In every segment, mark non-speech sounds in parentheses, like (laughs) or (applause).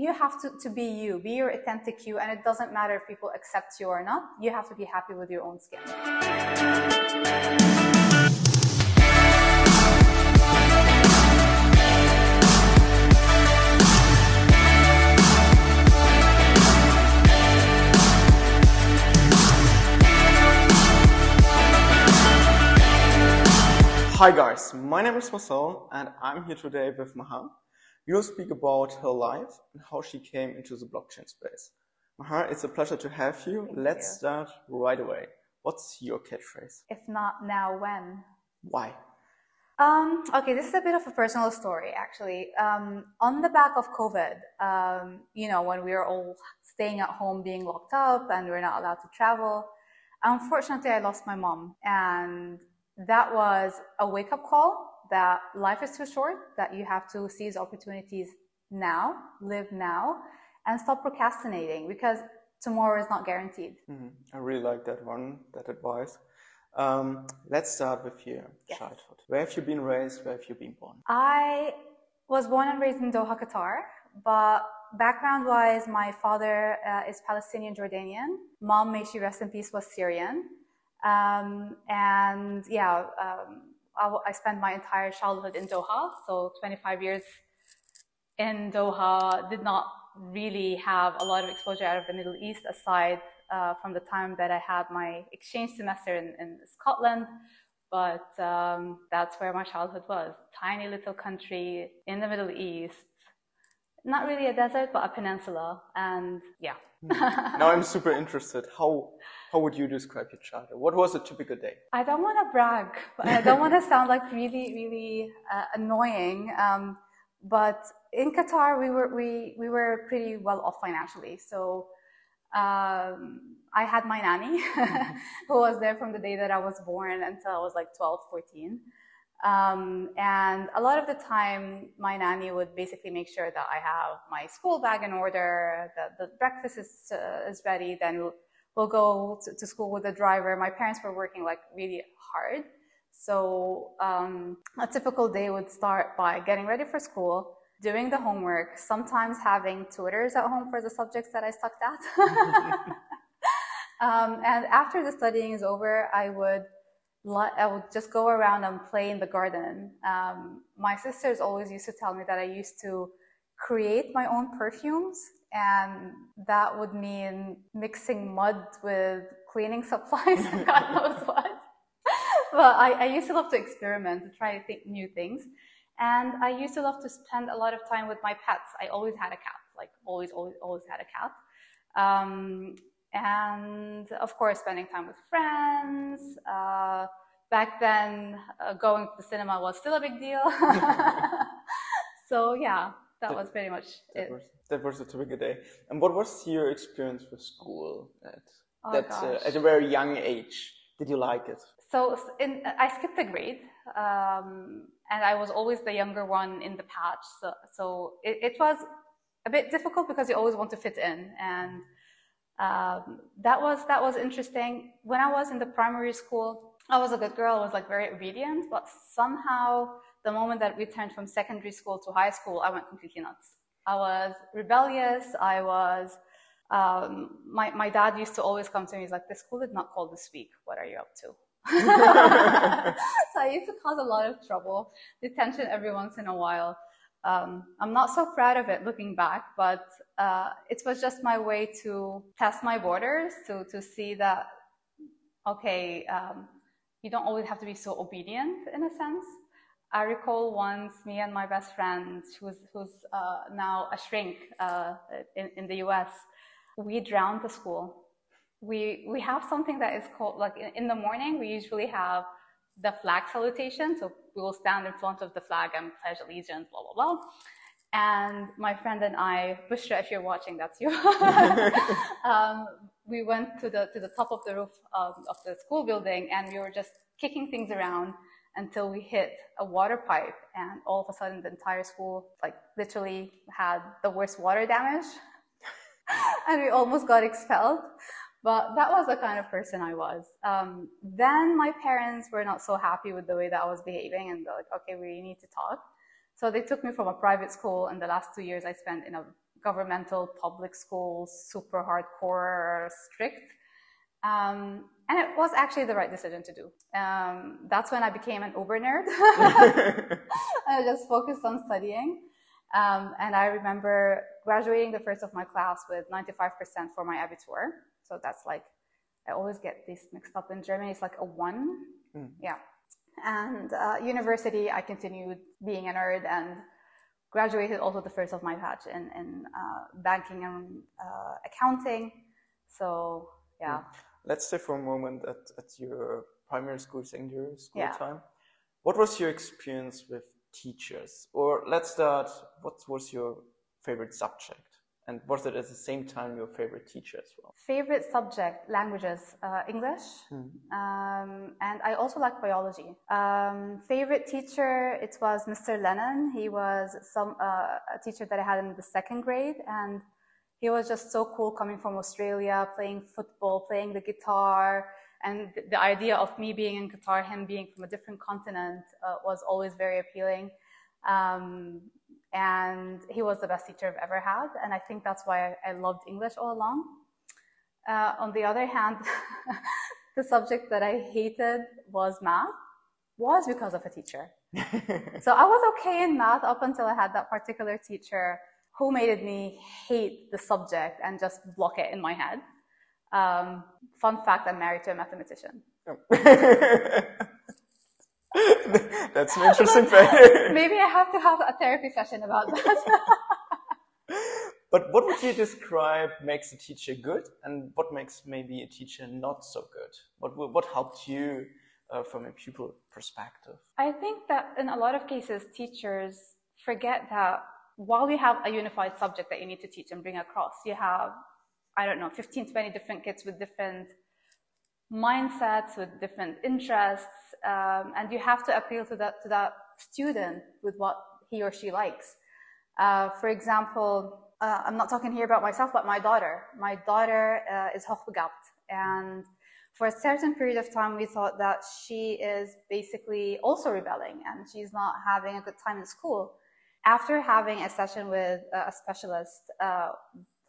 you have to, to be you, be your authentic you, and it doesn't matter if people accept you or not. You have to be happy with your own skin. Hi guys, my name is Marcel and I'm here today with Maha. We will speak about her life and how she came into the blockchain space. Maha, it's a pleasure to have you. Thank Let's you. start right away. What's your catchphrase? If not now, when? Why? Um, okay, this is a bit of a personal story, actually. Um, on the back of COVID, um, you know, when we were all staying at home, being locked up, and we're not allowed to travel, unfortunately, I lost my mom, and that was a wake-up call that life is too short, that you have to seize opportunities now, live now, and stop procrastinating because tomorrow is not guaranteed. Mhm. I really like that one, that advice. Um, let's start with your Yes. childhood. Where have you been raised? Where have you been born? I was born and raised in Doha, Qatar, but background wise, my father uh, is Palestinian Jordanian. Mom, may she rest in peace, was Syrian. Um, and yeah, um, I, spent my entire childhood in Doha, so 25 years in Doha, did not really have a lot of exposure out of the Middle East aside uh, from the time that I had my exchange semester in, in Scotland. But um, that's where my childhood was. Tiny little country in the Middle East. Not really a desert, but a peninsula. And yeah. Now I'm super interested. How how would you describe your childhood? What was a typical day? I don't want to brag, I don't want to sound like really, really uh, annoying. Um, but in Qatar, we were we we were pretty well off financially. So um, I had my nanny, (laughs) who was there from the day that I was born until I was like 12, 14. Um, and a lot of the time, my nanny would basically make sure that I have my school bag in order, that the breakfast is, uh, is ready, then we'll, we'll go to, to school with the driver. My parents were working like really hard. So um, a typical day would start by getting ready for school, doing the homework, sometimes having tutors at home for the subjects that I sucked at. (laughs) (laughs) um, and after the studying is over, I would I would just go around and play in the garden. Um, my sisters always used to tell me that I used to create my own perfumes, and that would mean mixing mud with cleaning (laughs) supplies and (laughs) God knows what. (laughs) but I, I used to love to experiment, and try to think new things. And I used to love to spend a lot of time with my pets. I always had a cat, like always, always, always had a cat. Um, and of course, spending time with friends. Uh, back then, uh, going to the cinema was still a big deal. (laughs) so yeah, that was pretty much That it. was that was a typical day. And what was your experience with school at Oh, that uh, at a very young age? Did you like it? So in, I skipped a grade, um, and I was always the younger one in the patch. So, so it, it was a bit difficult because you always want to fit in, and um, that was that was interesting. When I was in the primary school, I was a good girl. I was like very obedient, but somehow the moment that we turned from secondary school to high school, I went completely nuts. I was rebellious. I was um, my, my dad used to always come to me, he's like, the school did not call this week. What are you up to? (laughs) (laughs) so I used to cause a lot of trouble, detention every once in a while. Um, I'm not so proud of it looking back, but uh, it was just my way to test my borders, to, to see that, okay, um, you don't always have to be so obedient in a sense. I recall once me and my best friend, who's, who's uh, now a shrink uh, in, in the US, we drowned the school. We, we have something that is called, like in, in the morning, we usually have the flag salutation. So we will stand in front of the flag and pledge allegiance, blah, blah, blah. And my friend and I, Bushra, if you're watching, that's you. (laughs) um, we went to the, to the top of the roof um, of the school building and we were just kicking things around until we hit a water pipe and all of a sudden the entire school like literally had the worst water damage (laughs) and we almost got expelled but that was the kind of person i was um, then my parents were not so happy with the way that i was behaving and they're like okay we need to talk so they took me from a private school and the last two years i spent in a governmental public school, super hardcore, strict. Um, and it was actually the right decision to do. Um, that's when I became an Uber nerd. (laughs) I just focused on studying. Um, and I remember graduating the first of my class with 95% for my Abitur. So that's like, I always get these mixed up in Germany. It's like a one. Mm. Yeah. And uh, university, I continued being a nerd and graduated also the first of my batch in, in uh, banking and uh, accounting. So, yeah. Mm. Let's stay for a moment at, at your primary school, secondary school yeah. time. What was your experience with teachers? Or let's start, what was your favorite subject? And was it at the same time your favorite teacher as well? Favorite subject, languages, uh, English, mm. um, and I also like biology. Um, favorite teacher, it was Mr. Lennon. He was some uh, a teacher that I had in the second grade, and he was just so cool coming from Australia, playing football, playing the guitar, and the idea of me being in Qatar, him being from a different continent, uh, was always very appealing. Um, and he was the best teacher I've ever had, and I think that's why I, I loved English all along. Uh, on the other hand, (laughs) the subject that I hated was math, was because of a teacher. (laughs) so I was okay in math up until I had that particular teacher who made me hate the subject and just block it in my head. Um, fun fact, I'm married to a mathematician. (laughs) (laughs) That's an interesting fact. (laughs) Maybe I have to have a therapy session about that. (laughs) but what would you describe makes a teacher good and what makes maybe a teacher not so good? What, what helped you uh, from a pupil perspective? I think that in a lot of cases, teachers forget that while you have a unified subject that you need to teach and bring across, you have I don't know, 15, 20 different kids with different mindsets, with different interests, um, and you have to appeal to that, to that student with what he or she likes. Uh, for example, uh, I'm not talking here about myself, but my daughter. My daughter uh, is hochbegabt, and for a certain period of time, we thought that she is basically also rebelling and she's not having a good time in school. After having a session with a specialist, uh,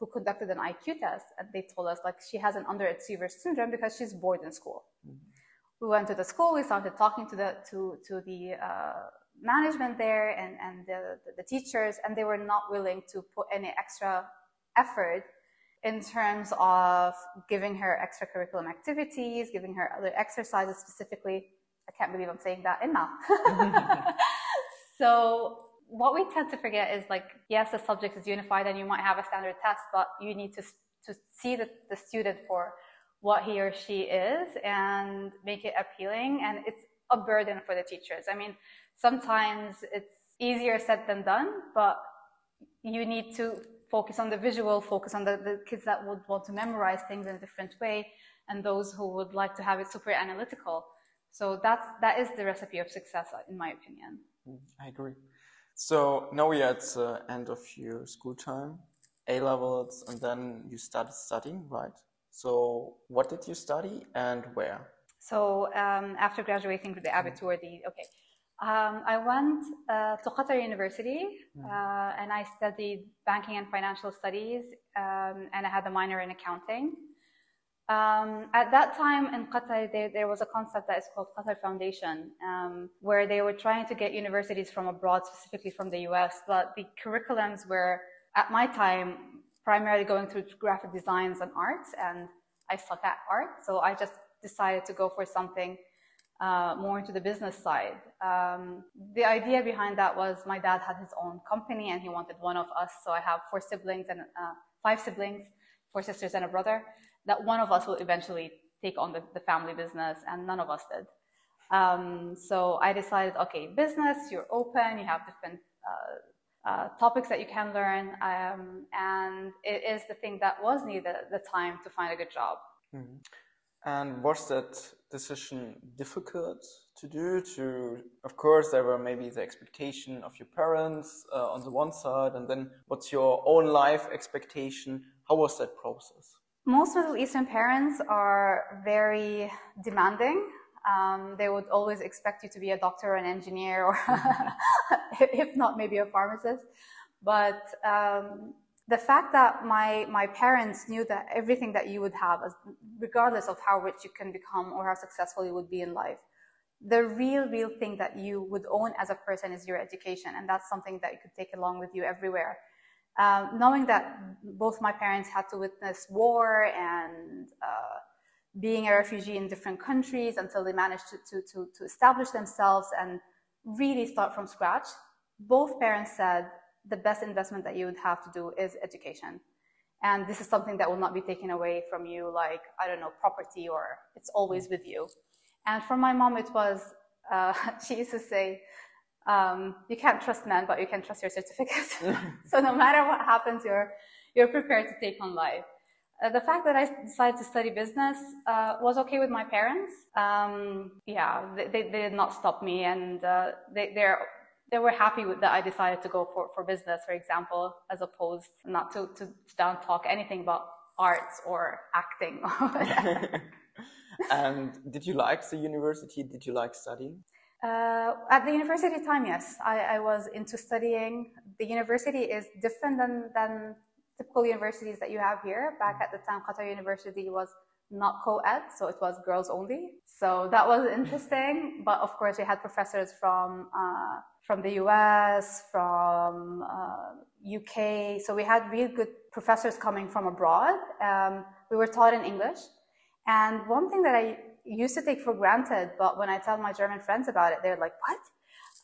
who conducted an IQ test, and they told us like she has an underachiever syndrome because she's bored in school. Mm-hmm. We went to the school. We started talking to the to to the uh, management there and and the, the, teachers, and they were not willing to put any extra effort in terms of giving her extracurriculum activities, giving her other exercises specifically. I can't believe I'm saying that in math. (laughs) so what we tend to forget is like, yes, the subject is unified and you might have a standard test, but you need to, to see the, the student for what he or she is and make it appealing. And it's a burden for the teachers. I mean, sometimes it's easier said than done, but you need to focus on the visual, focus on the, the kids that would want to memorize things in a different way, and those who would like to have it super analytical. So that's, that is the recipe of success, in my opinion. Mm, I agree. So now we're at the end of your school time, A levels, and then you started studying, right? So what did you study and where? So um, after graduating with the Abitur, the okay, um, I went uh, to Qatar University mm. uh, and I studied banking and financial studies, um, and I had a minor in accounting. Um, at that time in Qatar, there, there, was a concept that is called Qatar Foundation, um, where they were trying to get universities from abroad, specifically from the US, but the curriculums were, at my time, primarily going through graphic designs and arts, and I suck at art, so I just decided to go for something uh, more into the business side. Um, the idea behind that was my dad had his own company and he wanted one of us, so I have four siblings and uh, five siblings, four sisters and a brother that one of us will eventually take on the, the family business, and none of us did. Um, so I decided, okay, business, you're open, you have different uh, uh, topics that you can learn, um, and it is the thing that was needed at the time to find a good job. Mm-hmm. And was that decision difficult to do? To, of course, there were maybe the expectation of your parents uh, on the one side, and then what's your own life expectation? How was that process? Most Middle Eastern parents are very demanding. Um, they would always expect you to be a doctor or an engineer, or (laughs) if not, maybe a pharmacist. But um, the fact that my my parents knew that everything that you would have, regardless of how rich you can become or how successful you would be in life, the real real thing that you would own as a person is your education, and that's something that you could take along with you everywhere. Um, knowing that both my parents had to witness war and uh, being a refugee in different countries until they managed to, to, to, to establish themselves and really start from scratch, both parents said the best investment that you would have to do is education. And this is something that will not be taken away from you, like, I don't know, property or it's always with you. And for my mom, it was, uh, (laughs) she used to say, um, you can't trust men, but you can trust your certificate. (laughs) so no matter what happens, you're, you're prepared to take on life. Uh, the fact that I decided to study business uh, was okay with my parents. Um, yeah, they, they, they, did not stop me, and uh, they they're, they were happy with that I decided to go for, for business, for example, as opposed not to, to down talk anything about arts or acting. (laughs) and did you like the university? Did you like studying? Uh, at the university time, yes, I, I, was into studying. The university is different than, than typical universities that you have here. Back at the time, Qatar University was not co-ed, so it was girls only. So that was interesting. But of course, we had professors from uh, from the US, from uh, UK. So we had really good professors coming from abroad. Um, we were taught in English. And one thing that I used to take for granted, but when I tell my German friends about it, they're like, "What?"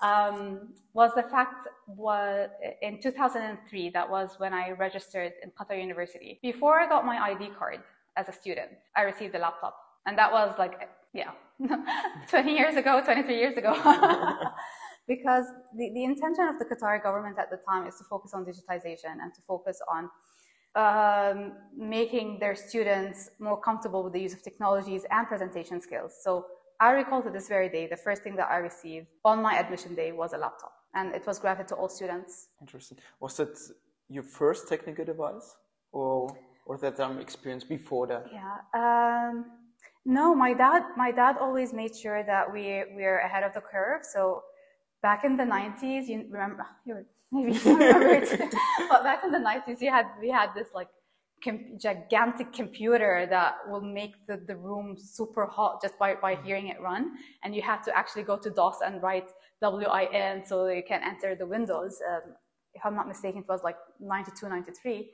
Um, was the fact was in 2003, that was when I registered in Qatar University. Before I got my ID card as a student, I received a laptop. And that was like, yeah, (laughs) 20 years ago, 23 years ago. (laughs) because the, the intention of the Qatari government at the time is to focus on digitization and to focus on um, making their students more comfortable with the use of technologies and presentation skills. So I recall to this very day, the first thing that I received on my admission day was a laptop, and it was granted to all students. Interesting. Was it your first technical device, or or that some experience before that? Yeah. Um, no, my dad. My dad always made sure that we we're ahead of the curve. So back in the '90s, you remember? You (laughs) maybe you remember it, (laughs) but back in the '90s, we had we had this like com- gigantic computer that will make the, the room super hot just by, by hearing it run. And you have to actually go to DOS and write WIN so you can enter the windows. Um, if I'm not mistaken, it was like 92, 93.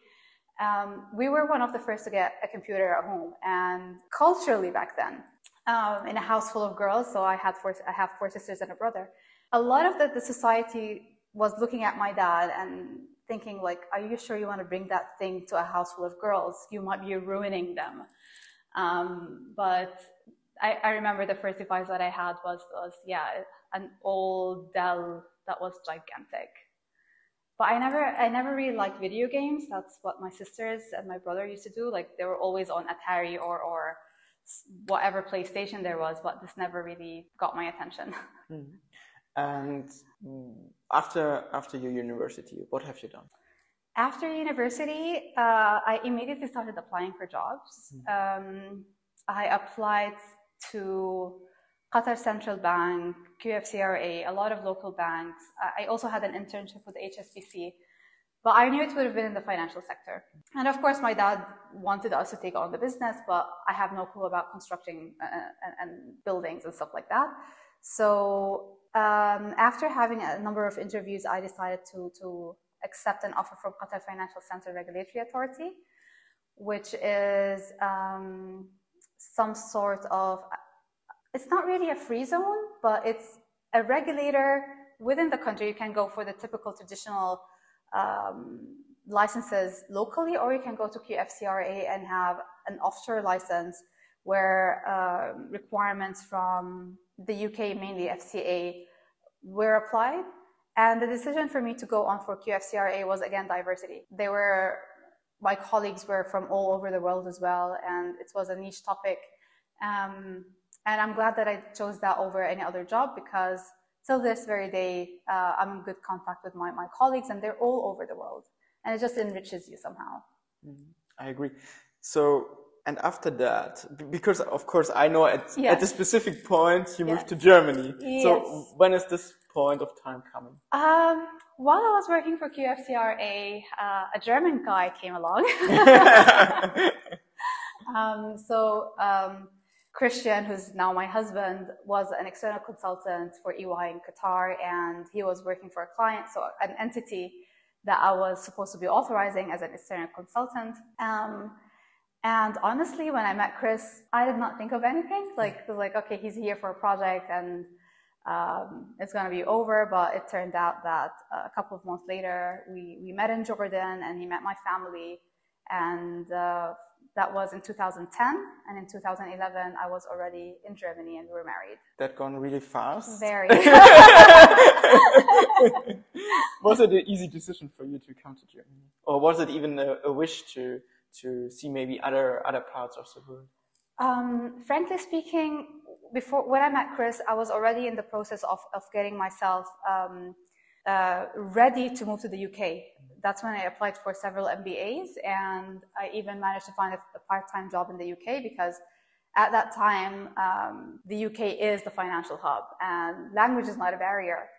Um, we were one of the first to get a computer at home. And culturally back then, um, in a house full of girls, so I had four, I have four sisters and a brother. A lot of the, the society was looking at my dad and thinking like, are you sure you want to bring that thing to a house full of girls? You might be ruining them. Um, but I, I, remember the first device that I had was, was yeah, an old Dell that was gigantic. But I never, I never really liked video games. That's what my sisters and my brother used to do. Like they were always on Atari or, or whatever PlayStation there was, but this never really got my attention. Mm-hmm. And after after your university, what have you done? After university, uh, I immediately started applying for jobs. Mm-hmm. Um, I applied to Qatar Central Bank, QFCRA, a lot of local banks. I also had an internship with HSBC, but I knew it would have been in the financial sector. And of course, my dad wanted us to take on the business, but I have no clue about constructing uh, and, and buildings and stuff like that. So um, after having a number of interviews, I decided to, to accept an offer from Qatar Financial Center Regulatory Authority, which is um, some sort of, it's not really a free zone, but it's a regulator within the country. You can go for the typical traditional um, licenses locally, or you can go to QFCRA and have an offshore license where uh, requirements from the UK, mainly FCA, were applied. And the decision for me to go on for QFCRA was again diversity. They were, my colleagues were from all over the world as well, and it was a niche topic. Um, and I'm glad that I chose that over any other job because till this very day, uh, I'm in good contact with my, my colleagues and they're all over the world. And it just enriches you somehow. Mm-hmm. I agree. So and after that, because of course I know at, at a specific point you yes. moved to Germany. Yes. So when is this point of time coming? Um, while I was working for QFCRA, uh, a German guy came along. (laughs) um, so um, Christian, who's now my husband, was an external consultant for EY in Qatar, and he was working for a client, so an entity that I was supposed to be authorizing as an external consultant. Um, and honestly, when I met Chris, I did not think of anything. Like, it was like, okay, he's here for a project and um, it's going to be over. But it turned out that a couple of months later, we, we met in Jordan and he met my family. And uh, that was in 2010. And in 2011, I was already in Germany and we were married. That gone really fast? Very. (laughs) (laughs) was it an easy decision for you to come to Germany? Or was it even a, a wish to, to see maybe other, other parts of the world? Um, frankly speaking, before when I met Chris, I was already in the process of, of getting myself um, uh, ready to move to the UK. That's when I applied for several MBAs, and I even managed to find a, a part-time job in the UK because at that time um, the UK is the financial hub, and language is not a barrier.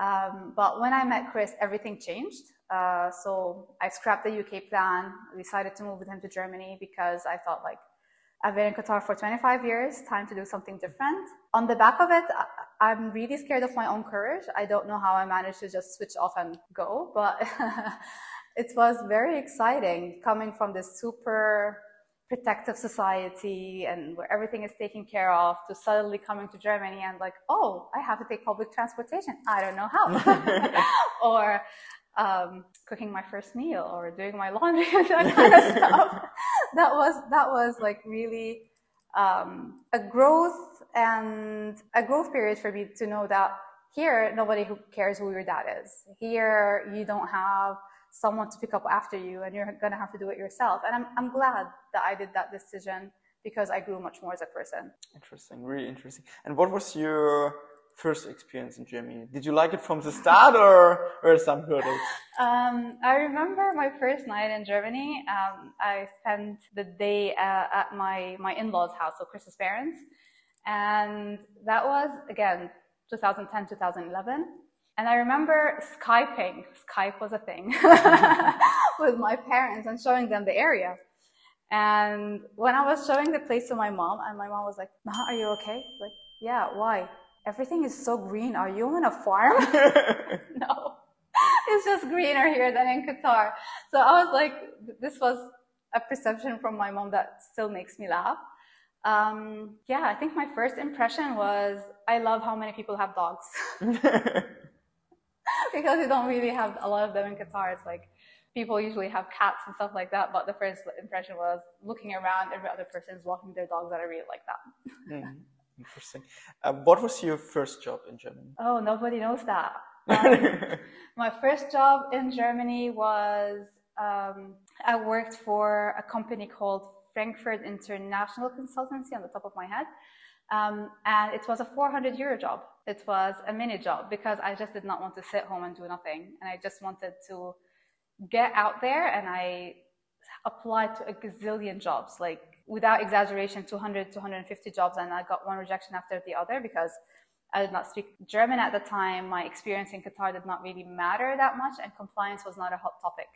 Um, but when I met Chris, everything changed. Uh, so I scrapped the UK plan, decided to move with him to Germany because I thought like I've been in Qatar for 25 years, time to do something different. On the back of it, I'm really scared of my own courage. I don't know how I managed to just switch off and go, but (laughs) it was very exciting coming from this super protective society and where everything is taken care of to suddenly coming to Germany and like, oh, I have to take public transportation. I don't know how. (laughs) (laughs) or um, cooking my first meal or doing my laundry and (laughs) that kind of (laughs) stuff. that was that was like really um, a growth and a growth period for me to know that here nobody who cares who your dad is. Here you don't have someone to pick up after you and you're gonna have to do it yourself. And I'm I'm glad that I did that decision because I grew much more as a person. Interesting, really interesting. And what was your first experience in Germany? Did you like it from the start or, or some hurdles? Um, I remember my first night in Germany. Um, I spent the day uh, at my, my in-laws house, so Chris's parents. And that was, again, 2010, 2011. And I remember Skyping, Skype was a thing, (laughs) with my parents and showing them the area. And when I was showing the place to my mom, and my mom was like, are you okay? Like, yeah, why? Everything is so green. Are you on a farm? (laughs) (laughs) no, it's just greener here than in Qatar. So I was like, this was a perception from my mom that still makes me laugh. Um, yeah, I think my first impression was I love how many people have dogs. (laughs) because we don't really have a lot of them in Qatar. It's like people usually have cats and stuff like that. But the first impression was looking around, every other person is walking their dogs that I really like that. mm. Interesting. Uh, what was your first job in Germany? Oh, nobody knows that. (laughs) Um, my first job in Germany was um, I worked for a company called Frankfurt International Consultancy on the top of my head. Um, and it was a 400 euro job. It was a mini job because I just did not want to sit home and do nothing. And I just wanted to get out there and I applied to a gazillion jobs. Like without exaggeration, 200, 250 jobs, and I got one rejection after the other because I did not speak German at the time. My experience in Qatar did not really matter that much, and compliance was not a hot topic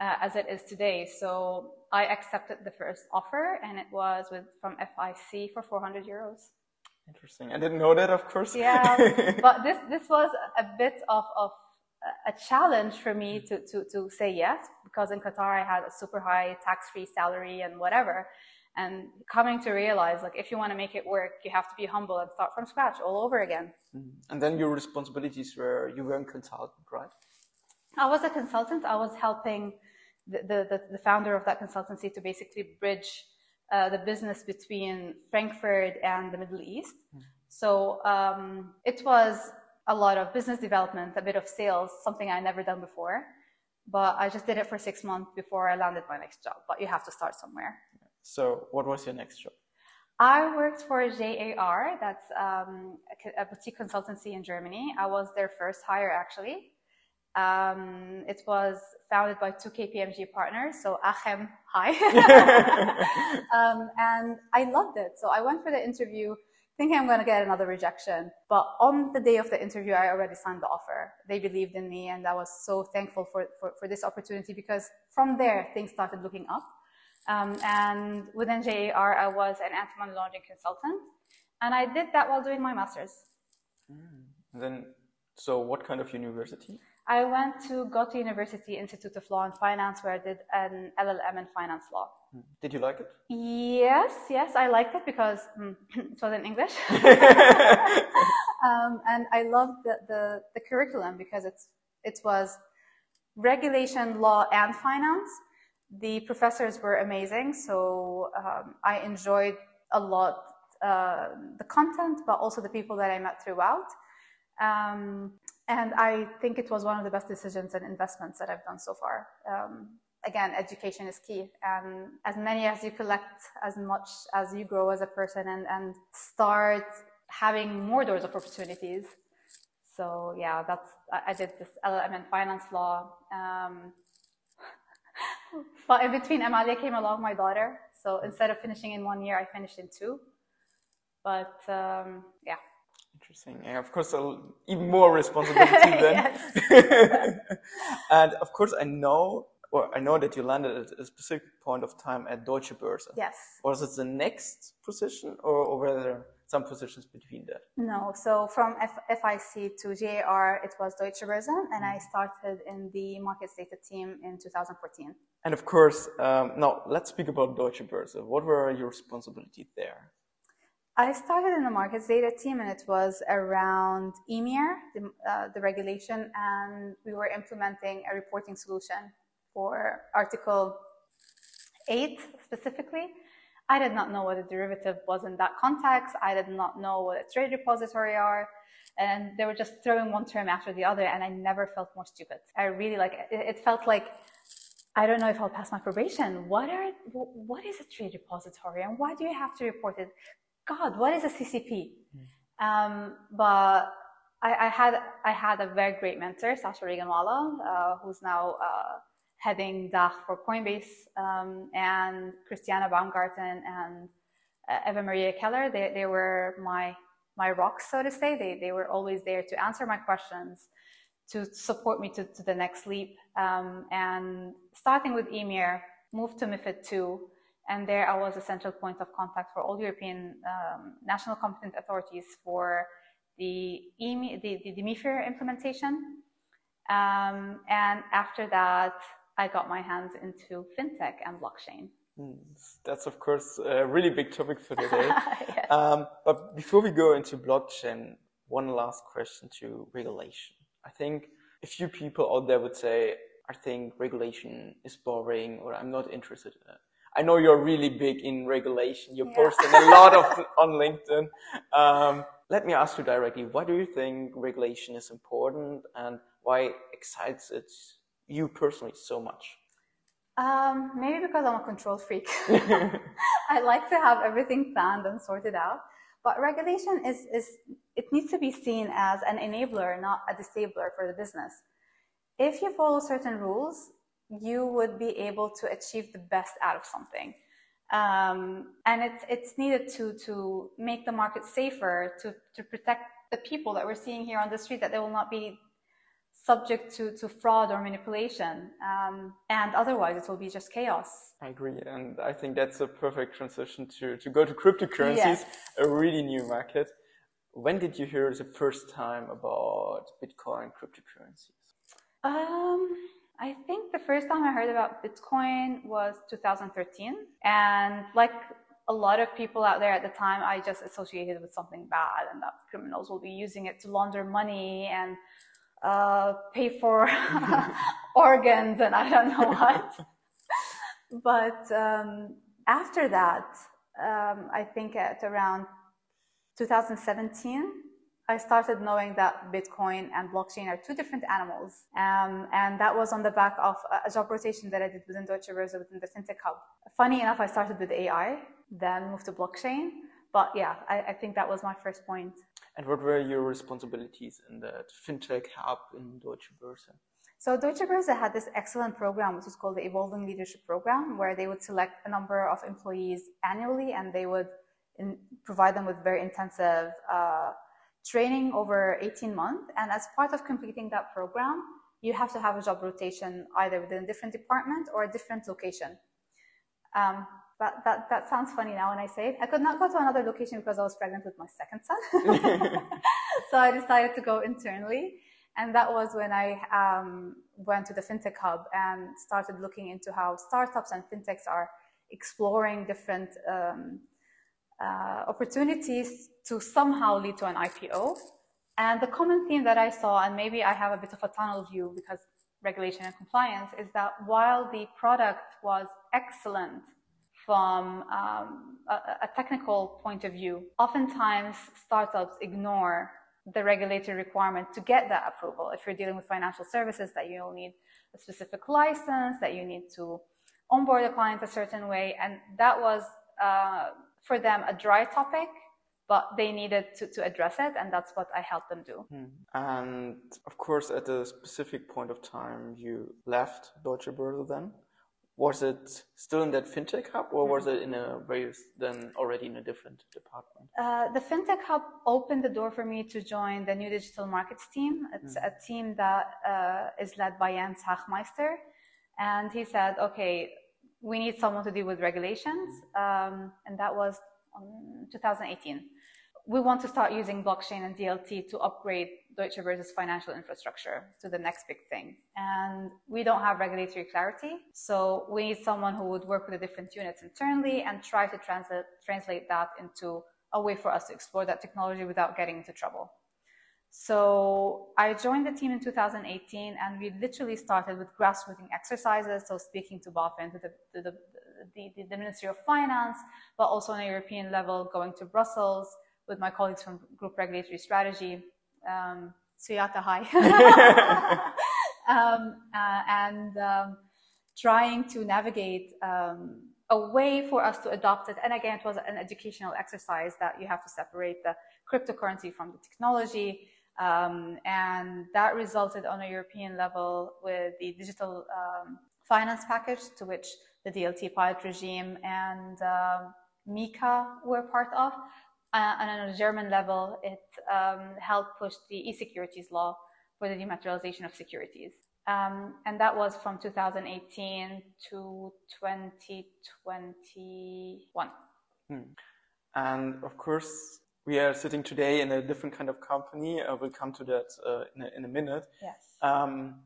uh, as it is today. So I accepted the first offer, and it was with from FIC for 400 euros. Interesting. I didn't know that, of course. Yeah, (laughs) but this this was a bit of of a challenge for me to, to, to say yes because in Qatar I had a super high tax free salary and whatever. And coming to realize, like, if you want to make it work, you have to be humble and start from scratch all over again. Mm-hmm. And then your responsibilities were you were a consultant, right? I was a consultant. I was helping the, the, the founder of that consultancy to basically bridge uh, the business between Frankfurt and the Middle East. Mm. So um, it was a lot of business development, a bit of sales, something I never done before. But I just did it for six months before I landed my next job. But you have to start somewhere. So, what was your next job? I worked for JAR, that's um, a, boutique consultancy in Germany. I was their first hire actually. Um, it was founded by two KPMG partners, so Achim, hi. (laughs) (laughs) um, and I loved it. So I went for the interview thinking I'm going to get another rejection. But on the day of the interview, I already signed the offer. They believed in me, and I was so thankful for, for, for this opportunity because from there, things started looking up. Um, and within JAR, I was an anti-money laundering consultant, and I did that while doing my master's. Mm. Then, so what kind of university? I went to Goethe University Institute of Law and Finance, where I did an LLM in finance law. Did you like it? Yes, yes, I liked it because mm, (clears throat) it was in English. (laughs) um, and I loved the, the, the, curriculum because it's, it was regulation, law, and finance. The professors were amazing, so um, I enjoyed a lot uh, the content, but also the people that I met throughout. Um, and I think it was one of the best decisions and investments that I've done so far. Um, again, education is key. And as many as you collect, as much as you grow as a person and, and start having more doors of opportunities. So yeah, that's, I did this LLM in finance law. Um, (laughs) but in between, Amalia came along, my daughter. So instead of finishing in one year, I finished in two. But um, yeah. Interesting. And of course, even more responsibility (laughs) then. (laughs) and of course, I know or I know that you landed at a specific point of time at Deutsche Börse. Yes. Was it the next position, or, or were there some positions between that? No. So from F- FIC to JAR, it was Deutsche Börse, and I started in the markets data team in 2014. And of course, um, now let's speak about Deutsche Börse. What were your responsibilities there? I started in the markets data team, and it was around EMIR, the, uh, the regulation, and we were implementing a reporting solution for Article 8 specifically. I did not know what a derivative was in that context. I did not know what a trade repository are. And they were just throwing one term after the other, and I never felt more stupid. I really like it. It felt like I don't know if I'll pass my probation. What are what is a trade repository, and why do you have to report it? God, what is a CCP? Mm. Um, but I, I, had I had a very great mentor, Sasha Reganwala, uh, who's now uh, heading DACH for Coinbase, um, and Christiana Baumgarten and uh, Eva Maria Keller. They, they were my, my rocks, so to say. They, they were always there to answer my questions, to support me to, to the next leap. Um, and starting with EMIR, moved to MIFID II, and there I was a central point of contact for all European um, national competent authorities for the, EMI, the, the, the MIFIR implementation. Um, and after that, I got my hands into fintech and blockchain. Hmm, that's of course a really big topic for today. (laughs) yes. um, but before we go into blockchain, one last question to regulation. I think a few people out there would say, I think regulation is boring or I'm not interested in it. I know you're really big in regulation. You're yeah. posting a lot of (laughs) on LinkedIn. Um, let me ask you directly, why do you think regulation is important and why excites it you personally so much? Um, maybe because I'm a control freak. (laughs) (laughs) I like to have everything planned and sorted out. But regulation is, is, it needs to be seen as an enabler, not a disabler for the business. If you follow certain rules, you would be able to achieve the best out of something. Um, and it's, it's needed to, to make the market safer, to, to protect the people that we're seeing here on the street, that they will not be subject to, to fraud or manipulation. Um, and otherwise, it will be just chaos. I agree. And I think that's a perfect transition to, to go to cryptocurrencies, yes. a really new market. When did you hear the first time about Bitcoin cryptocurrencies? Um, I think the first time I heard about Bitcoin was 2013. And like a lot of people out there at the time, I just associated it with something bad and that criminals will be using it to launder money and uh, pay for (laughs) (laughs) organs and I don't know what. (laughs) but um, after that, um, I think at around 2017, I started knowing that Bitcoin and blockchain are two different animals. Um, and that was on the back of a job rotation that I did within Deutsche Börse within the FinTech Hub. Funny enough, I started with AI, then moved to blockchain. But yeah, I, I think that was my first point. And what were your responsibilities in that fintech hub in Deutsche Börse? So Deutsche Börse had this excellent program, which is called the Evolving Leadership Program, where they would select a number of employees annually and they would in, provide them with very intensive uh, training over 18 months. And as part of completing that program, you have to have a job rotation either within a different department or a different location. Um, that, that, that sounds funny now when I say it. I could not go to another location because I was pregnant with my second son. (laughs) (laughs) so I decided to go internally. And that was when I um, went to the FinTech Hub and started looking into how startups and fintechs are exploring different um, uh, opportunities to somehow lead to an IPO. And the common theme that I saw, and maybe I have a bit of a tunnel view because regulation and compliance, is that while the product was excellent from um, a, a technical point of view, oftentimes startups ignore the regulatory requirement to get that approval. If you're dealing with financial services, that you'll need a specific license, that you need to onboard a client a certain way, and that was uh, for them a dry topic but they needed to, to address it and that's what i helped them do hmm. and of course at a specific point of time you left deutsche börse then was it still in that fintech hub or was it in a way then already in a different department? Uh, the fintech hub opened the door for me to join the new digital markets team. It's mm. a team that uh, is led by jens hachmeister and he said okay we need someone to deal with regulations. Um, and that was 2018 we want to start using blockchain and DLT to upgrade Deutsche Börse's financial infrastructure to the next big thing. And we don't have regulatory clarity. So we need someone who would work with the different units internally and try to translate, translate that into a way for us to explore that technology without getting into trouble. So I joined the team in 2018 and we literally started with grassrooting exercises. So speaking to BaFin, to the, to the, the, the Ministry of Finance, but also on a European level, going to Brussels, with my colleagues from Group Regulatory Strategy, um, Suyata Hi, (laughs) (laughs) um, uh, and um, trying to navigate um, a way for us to adopt it. And again, it was an educational exercise that you have to separate the cryptocurrency from the technology. Um, and that resulted on a European level with the digital um, finance package to which the DLT pilot regime and MiCA were part of. Uh, and on a German level, it um, helped push the e-securities law for the dematerialization of securities. Um, and that was from 2018 to 2021. Hmm. And of course, we are sitting today in a different kind of company. Uh, we'll come to that uh, in, a, in, a, minute. Yes. Um,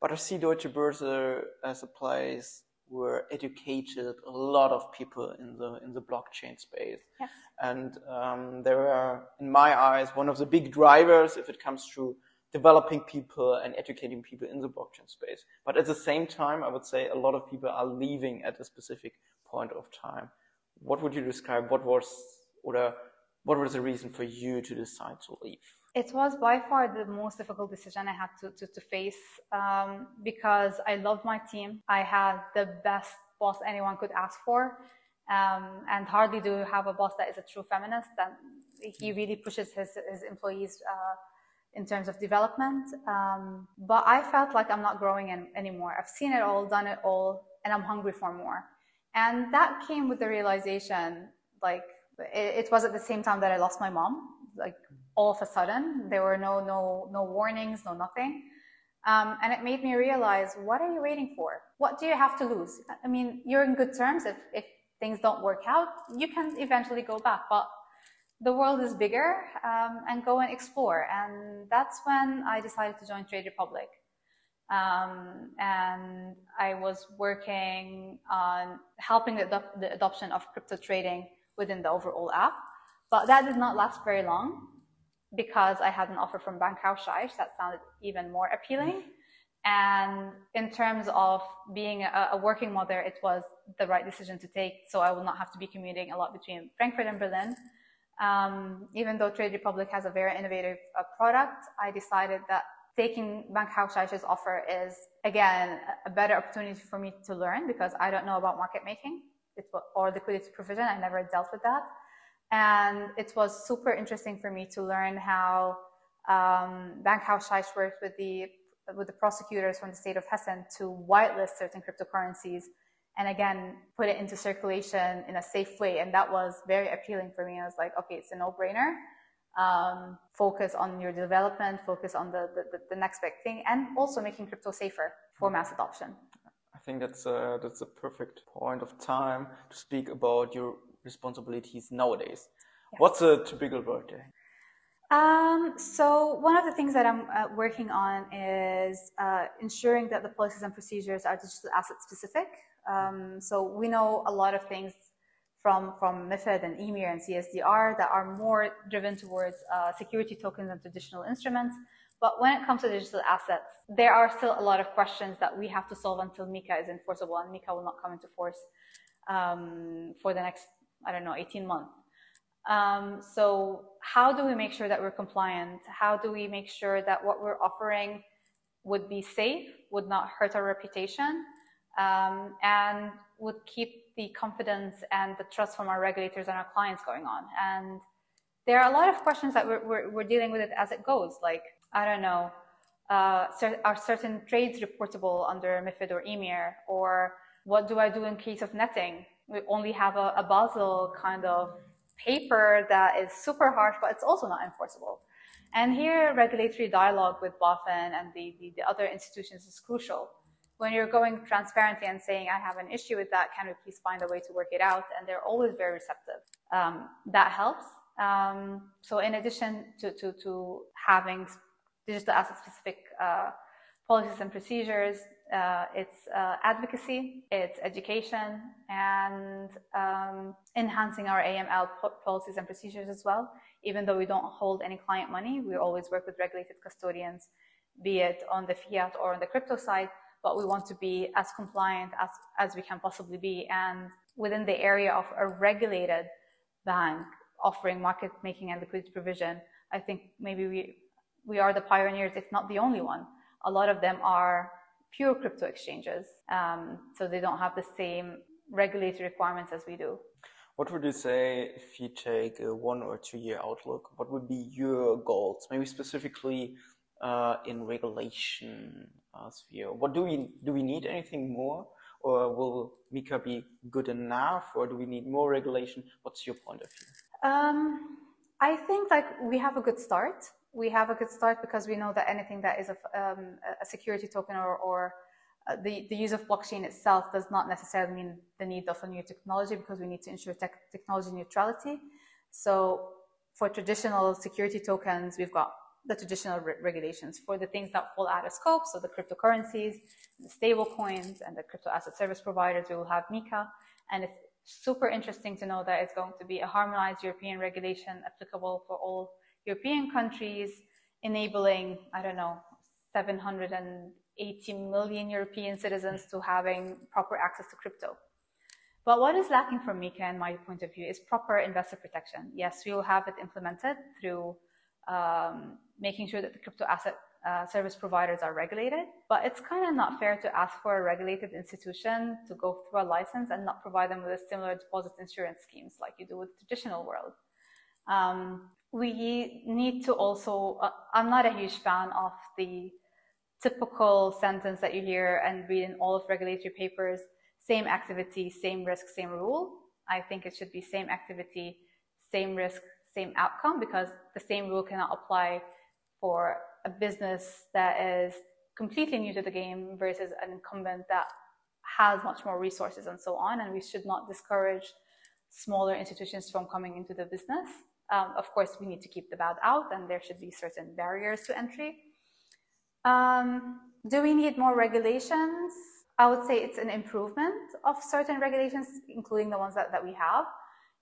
but I see Deutsche Börse as a place were educated a lot of people in the in the blockchain space. Yes. And um, they were, in my eyes, one of the big drivers if it comes to developing people and educating people in the blockchain space. But at the same time, I would say a lot of people are leaving at a specific point of time. What would you describe? What was or what was the reason for you to decide to leave? It was by far the most difficult decision I had to, to, to face um, because I loved my team. I had the best boss anyone could ask for. Um, and hardly do you have a boss that is a true feminist. And he really pushes his, his employees uh, in terms of development. Um, but I felt like I'm not growing in, anymore. I've seen it all, done it all, and I'm hungry for more. And that came with the realization, like, it, it was at the same time that I lost my mom. Like, all of a sudden. There were no no no warnings, no nothing. Um, and it made me realize, what are you waiting for? What do you have to lose? I mean, you're in good terms. If, if things don't work out, you can eventually go back. But the world is bigger um, and go and explore. And that's when I decided to join Trade Republic. Um, and I was working on helping the, the adoption of crypto trading within the overall app. But that did not last very long because I had an offer from Bankhaus that sounded even more appealing. And in terms of being a, a, working mother, it was the right decision to take. So I will not have to be commuting a lot between Frankfurt and Berlin. Um, even though Trade Republic has a very innovative uh, product, I decided that taking Bankhaus offer is, again, a better opportunity for me to learn because I don't know about market making or liquidity provision. I never dealt with that. And it was super interesting for me to learn how um, Scheich worked with the with the prosecutors from the state of Hessen to whitelist certain cryptocurrencies and again put it into circulation in a safe way. And that was very appealing for me. I was like okay it's a no-brainer. Um, focus on your development focus on the, the, the next big thing and also making crypto safer for mass adoption. I think that's a, that's a perfect point of time to speak about your responsibilities nowadays what's a typical workday um, so one of the things that I'm uh, working on is uh, ensuring that the policies and procedures are digital asset specific. Um, so we know a lot of things from, from MIFID and EMIR and CSDR that are more driven towards uh, security tokens and traditional instruments. But when it comes to digital assets, there are still a lot of questions that we have to solve until MiCA is enforceable, and MiCA will not come into force um, for the next, I don't know, 18 months. Um, so how do we make sure that we're compliant? How do we make sure that what we're offering would be safe, would not hurt our reputation, um, and would keep the confidence and the trust from our regulators and our clients going on? And there are a lot of questions that we're, we're, we're dealing with it as it goes. Like, I don't know, uh, are certain trades reportable under MIFID or EMIR? Or what do I do in case of netting? We only have a, a Basel kind of paper that is super harsh, but it's also not enforceable. And here, regulatory dialogue with BaFin and the, the, the, other institutions is crucial. When you're going transparently and saying, I have an issue with that, can we please find a way to work it out? And they're always very receptive. Um, that helps. Um, so in addition to, to, to having digital asset specific uh, policies and procedures, uh, it's uh, advocacy, it's education, and um, enhancing our AML policies and procedures as well. Even though we don't hold any client money, we always work with regulated custodians, be it on the fiat or on the crypto side, but we want to be as compliant as, as we can possibly be. And within the area of a regulated bank offering market making and liquidity provision, I think maybe we, we are the pioneers, if not the only one. A lot of them are pure crypto exchanges. Um, so they don't have the same regulatory requirements as we do. What would you say if you take a one or two year outlook? What would be your goals? Maybe specifically uh, in regulation uh, sphere. What do we do? We need anything more, or will MiCA be good enough, or do we need more regulation? What's your point of view? Um, I think like we have a good start we have a good start because we know that anything that is a, um, a security token or, or uh, the, the use of blockchain itself does not necessarily mean the need of a new technology because we need to ensure tech, technology neutrality. So for traditional security tokens, we've got the traditional re regulations. For the things that fall out of scope, so the cryptocurrencies, the stable coins, and the crypto asset service providers, we will have MiCA. And it's super interesting to know that it's going to be a harmonized European regulation applicable for all European countries, enabling, I don't know, 780 million European citizens to having proper access to crypto. But what is lacking from MiCA in my point of view, is proper investor protection. Yes, we will have it implemented through um, making sure that the crypto asset uh, service providers are regulated, but it's kind of not fair to ask for a regulated institution to go through a license and not provide them with a similar deposit insurance schemes like you do with the traditional world. Um, we need to also, uh, I'm not a huge fan of the typical sentence that you hear and read in all of regulatory papers, same activity, same risk, same rule. I think it should be same activity, same risk, same outcome because the same rule cannot apply for a business that is completely new to the game versus an incumbent that has much more resources and so on. And we should not discourage smaller institutions from coming into the business. Um, of course, we need to keep the bad out and there should be certain barriers to entry. Um, do we need more regulations? I would say it's an improvement of certain regulations, including the ones that, that we have.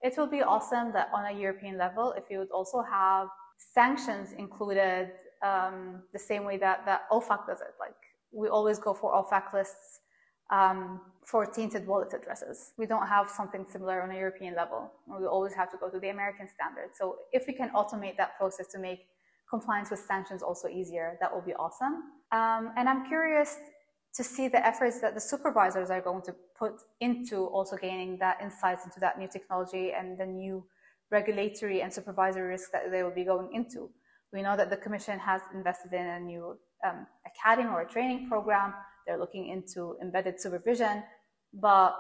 It will be awesome that on a European level, if you would also have sanctions included um, the same way that, that OFAC does it. Like we always go for OFAC lists um, for tainted wallet addresses. We don't have something similar on a European level. We always have to go to the American standard. So if we can automate that process to make compliance with sanctions also easier, that will be awesome. Um, and I'm curious to see the efforts that the supervisors are going to put into also gaining that insights into that new technology and the new regulatory and supervisory risks that they will be going into. We know that the Commission has invested in a new um, academy or a training program they're looking into embedded supervision. But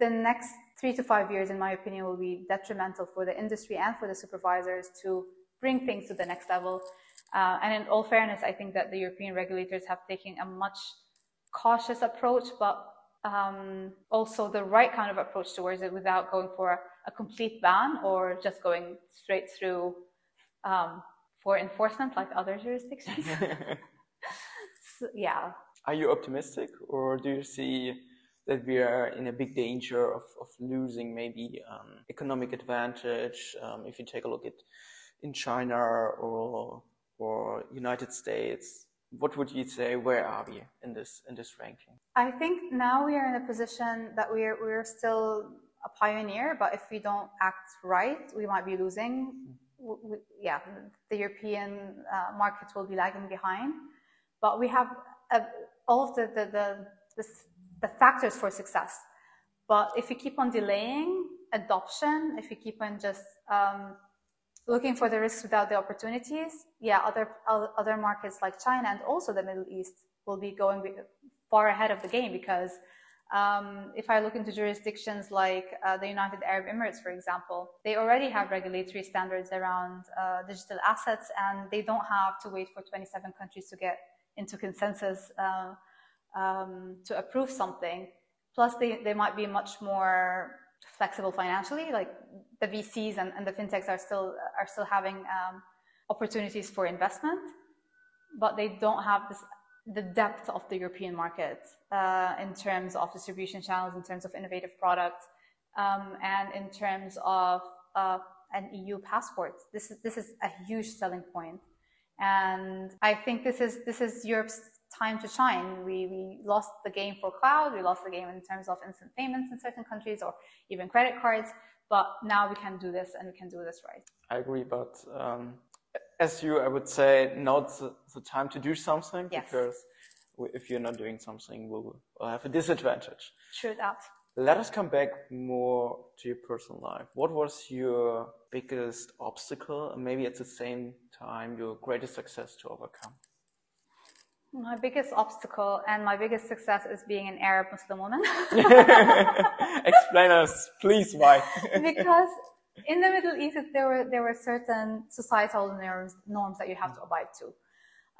the next three to five years, in my opinion, will be detrimental for the industry and for the supervisors to bring things to the next level. Uh, and in all fairness, I think that the European regulators have taken a much cautious approach, but um, also the right kind of approach towards it without going for a, complete ban or just going straight through um, for enforcement like other jurisdictions. (laughs) so, yeah. Are you optimistic, or do you see that we are in a big danger of, of losing maybe um, economic advantage? Um, if you take a look at in China or or United States, what would you say? Where are we in this in this ranking? I think now we are in a position that we're we're still a pioneer, but if we don't act right, we might be losing. Mm-hmm we, yeah, the European uh, market will be lagging behind. But we have uh, all of the, the, the, the, the factors for success. But if we keep on delaying adoption, if we keep on just um, looking for the risks without the opportunities, yeah, other other markets like China and also the Middle East will be going far ahead of the game because um, if I look into jurisdictions like uh, the United Arab Emirates, for example, they already have regulatory standards around uh, digital assets, and they don't have to wait for 27 countries to get into consensus uh, um, to approve something. Plus, they, they might be much more flexible financially. Like the VCs and, and the fintechs are still are still having um, opportunities for investment, but they don't have this the depth of the European market uh, in terms of distribution channels, in terms of innovative products, um, and in terms of uh, an EU passport. This is this is a huge selling point, and I think this is this is Europe's time to shine. We we lost the game for cloud. We lost the game in terms of instant payments in certain countries, or even credit cards. But now we can do this, and we can do this right. I agree, but um, as you, I would say, not the, the time to do something yes. because if you're not doing something, we'll, we'll have a disadvantage. True that. Let us come back more to your personal life. What was your biggest obstacle and maybe at the same time your greatest success to overcome? My biggest obstacle and my biggest success is being an Arab Muslim woman. (laughs) Explain us, please, why? (laughs) because in the Middle East, there were there were certain societal norms, norms that you have to abide to.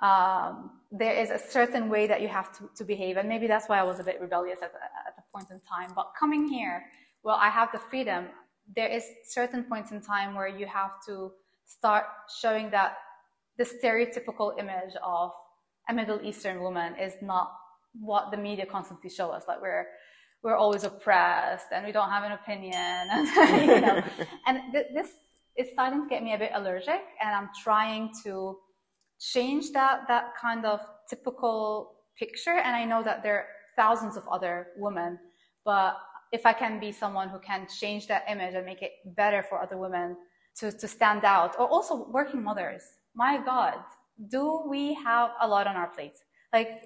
Um, there is a certain way that you have to, to behave, and maybe that's why I was a bit rebellious at, at the point in time. But coming here, well, I have the freedom. There is certain points in time where you have to start showing that the stereotypical image of a Middle Eastern woman is not what the media constantly show us. Like we're we're always oppressed and we don't have an opinion and (laughs) you know (laughs) and th- this is starting to get me a bit allergic and i'm trying to change that that kind of typical picture and i know that there are thousands of other women but if i can be someone who can change that image and make it better for other women to, to stand out or also working mothers my god do we have a lot on our plate like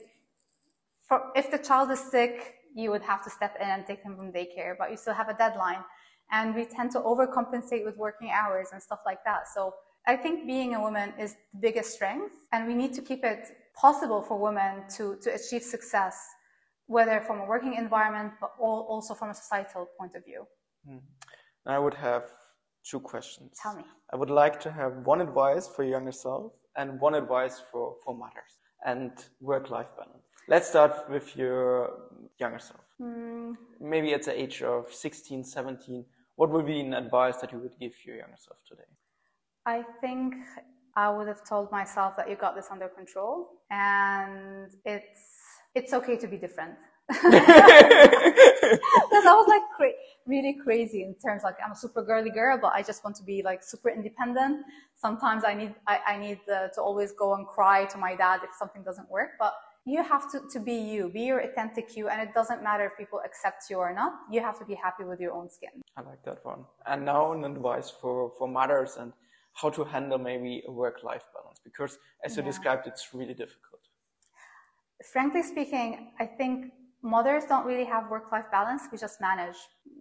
for, if the child is sick you would have to step in and take them from daycare, but you still have a deadline. And we tend to overcompensate with working hours and stuff like that. So I think being a woman is the biggest strength, and we need to keep it possible for women to, to achieve success, whether from a working environment, but also from a societal point of view. Mm. I would have two questions. Tell me. I would like to have one advice for your younger self and one advice for, for mothers and work-life balance. Let's start with your younger self. Mm. Maybe at the age of 16, 17, what would be an advice that you would give your younger self today? I think I would have told myself that you got this under control and it's it's okay to be different. (laughs) Because I was like cra- really crazy in terms like I'm a super girly girl, but I just want to be like super independent. Sometimes I need I, I need the, to always go and cry to my dad if something doesn't work, but you have to, to be you, be your authentic you, and it doesn't matter if people accept you or not. You have to be happy with your own skin. I like that one. And now an advice for, for mothers and how to handle maybe a work-life balance, because as you described, it's really difficult. Frankly speaking, I think mothers don't really have work-life balance. We just manage.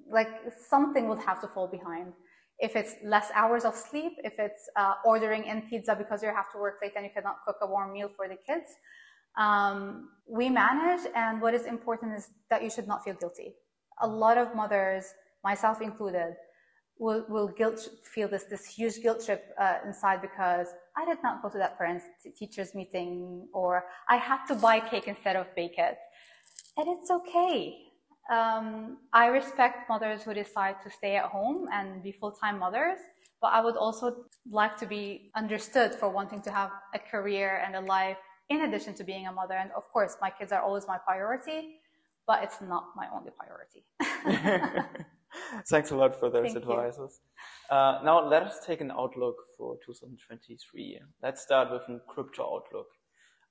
Like something would have to fall behind. If it's less hours of sleep, if it's uh, ordering in pizza because you have to work late and you cannot cook a warm meal for the kids, um, we manage, and what is important is that you should not feel guilty. a lot of mothers, myself included, will, will guilt feel this this huge guilt trip uh, inside because I did not go to that parents teachers meeting or I had to buy cake instead of bake it, and it's okay. Um, I respect mothers who decide to stay at home and be full time mothers, but I would also like to be understood for wanting to have a career and a life in addition to being a mother. And of course, my kids are always my priority, but it's not my only priority. (laughs) (laughs) (laughs) Thanks a lot for those Thank advices. Uh, now let us take an outlook for 2023. Let's start with a crypto outlook.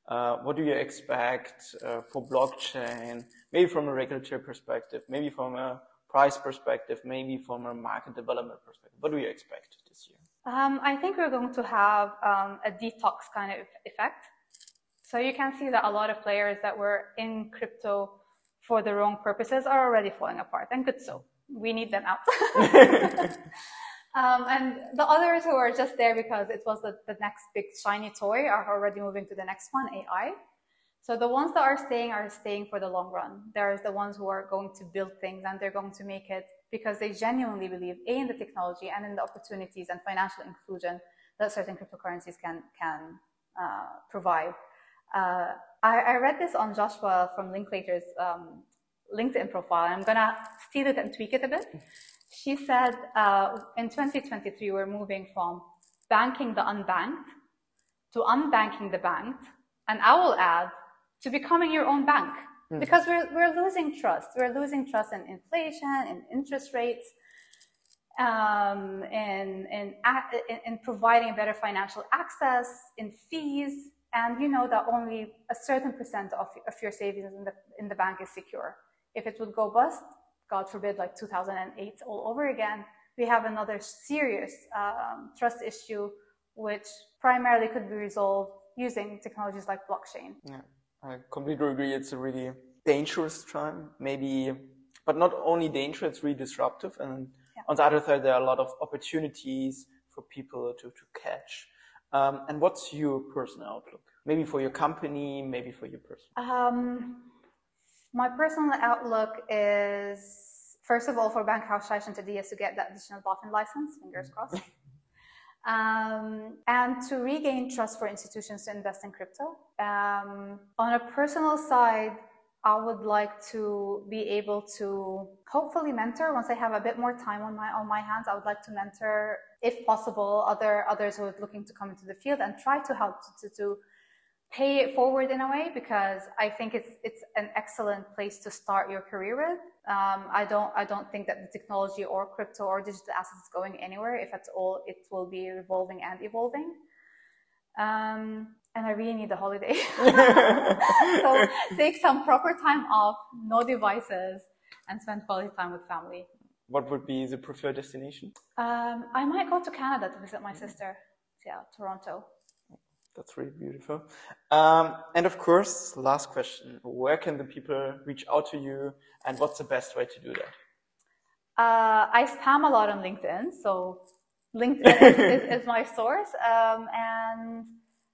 Uh, what do you expect uh, for blockchain? Maybe from a regulatory perspective, maybe from a price perspective, maybe from a market development perspective. What do you expect this year? Um, I think we're going to have um, a detox kind of effect. So you can see that a lot of players that were in crypto for the wrong purposes are already falling apart, and good so we need them out. (laughs) (laughs) um, and the others who are just there because it was the, the next big shiny toy are already moving to the next one, AI. So the ones that are staying are staying for the long run. There's the ones who are going to build things and they're going to make it because they genuinely believe A in the technology and in the opportunities and financial inclusion that certain cryptocurrencies can can uh, provide. Uh, I, I, read this on Joshua from Linklater's um, LinkedIn profile. I'm going to steal it and tweak it a bit. She said uh, in 2023, we're moving from banking the unbanked to unbanking the banked. And I will add to becoming your own bank mm. because we're, we're losing trust. We're losing trust in inflation, in interest rates, um, in, in, in providing better financial access, in fees. And you know that only a certain percent of, of your savings in the, in the bank is secure. If it would go bust, God forbid, like 2008 all over again, we have another serious um, trust issue, which primarily could be resolved using technologies like blockchain. Yeah, I completely agree. It's a really dangerous time, maybe, but not only dangerous, it's really disruptive. And yeah. on the other side, there are a lot of opportunities for people to, to catch. Um, and what's your personal outlook? Maybe for your company, maybe for your person. Um, my personal outlook is, first of all, for Bankhaus today is to get that additional BaFin license, fingers crossed. (laughs) Um, and to regain trust for institutions to invest in crypto. Um, on a personal side, I would like to be able to hopefully mentor once I have a bit more time on my on my hands. I would like to mentor, if possible, other others who are looking to come into the field and try to help to, to, to pay it forward in a way because I think it's it's an excellent place to start your career with. Um, I don't I don't think that the technology or crypto or digital assets is going anywhere. If at all, it will be revolving and evolving. Um, and I really need a holiday. (laughs) so take some proper time off, no devices, and spend quality time with family. What would be the preferred destination? Um, I might go to Canada to visit my sister. Yeah, Toronto. That's really beautiful. Um, and of course, last question: Where can the people reach out to you, and what's the best way to do that? Uh, I spam a lot on LinkedIn, so LinkedIn is, (laughs) is, is, my source. Um, and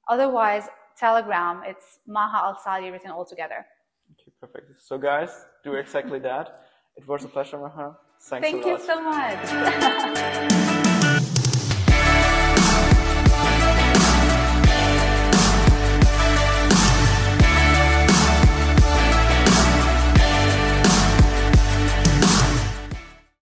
otherwise, Telegram, it's Maha Al Saadi written all together. Okay, perfect. So, guys, do exactly that. It was a pleasure, Maha. Thanks Thank you so much. (laughs)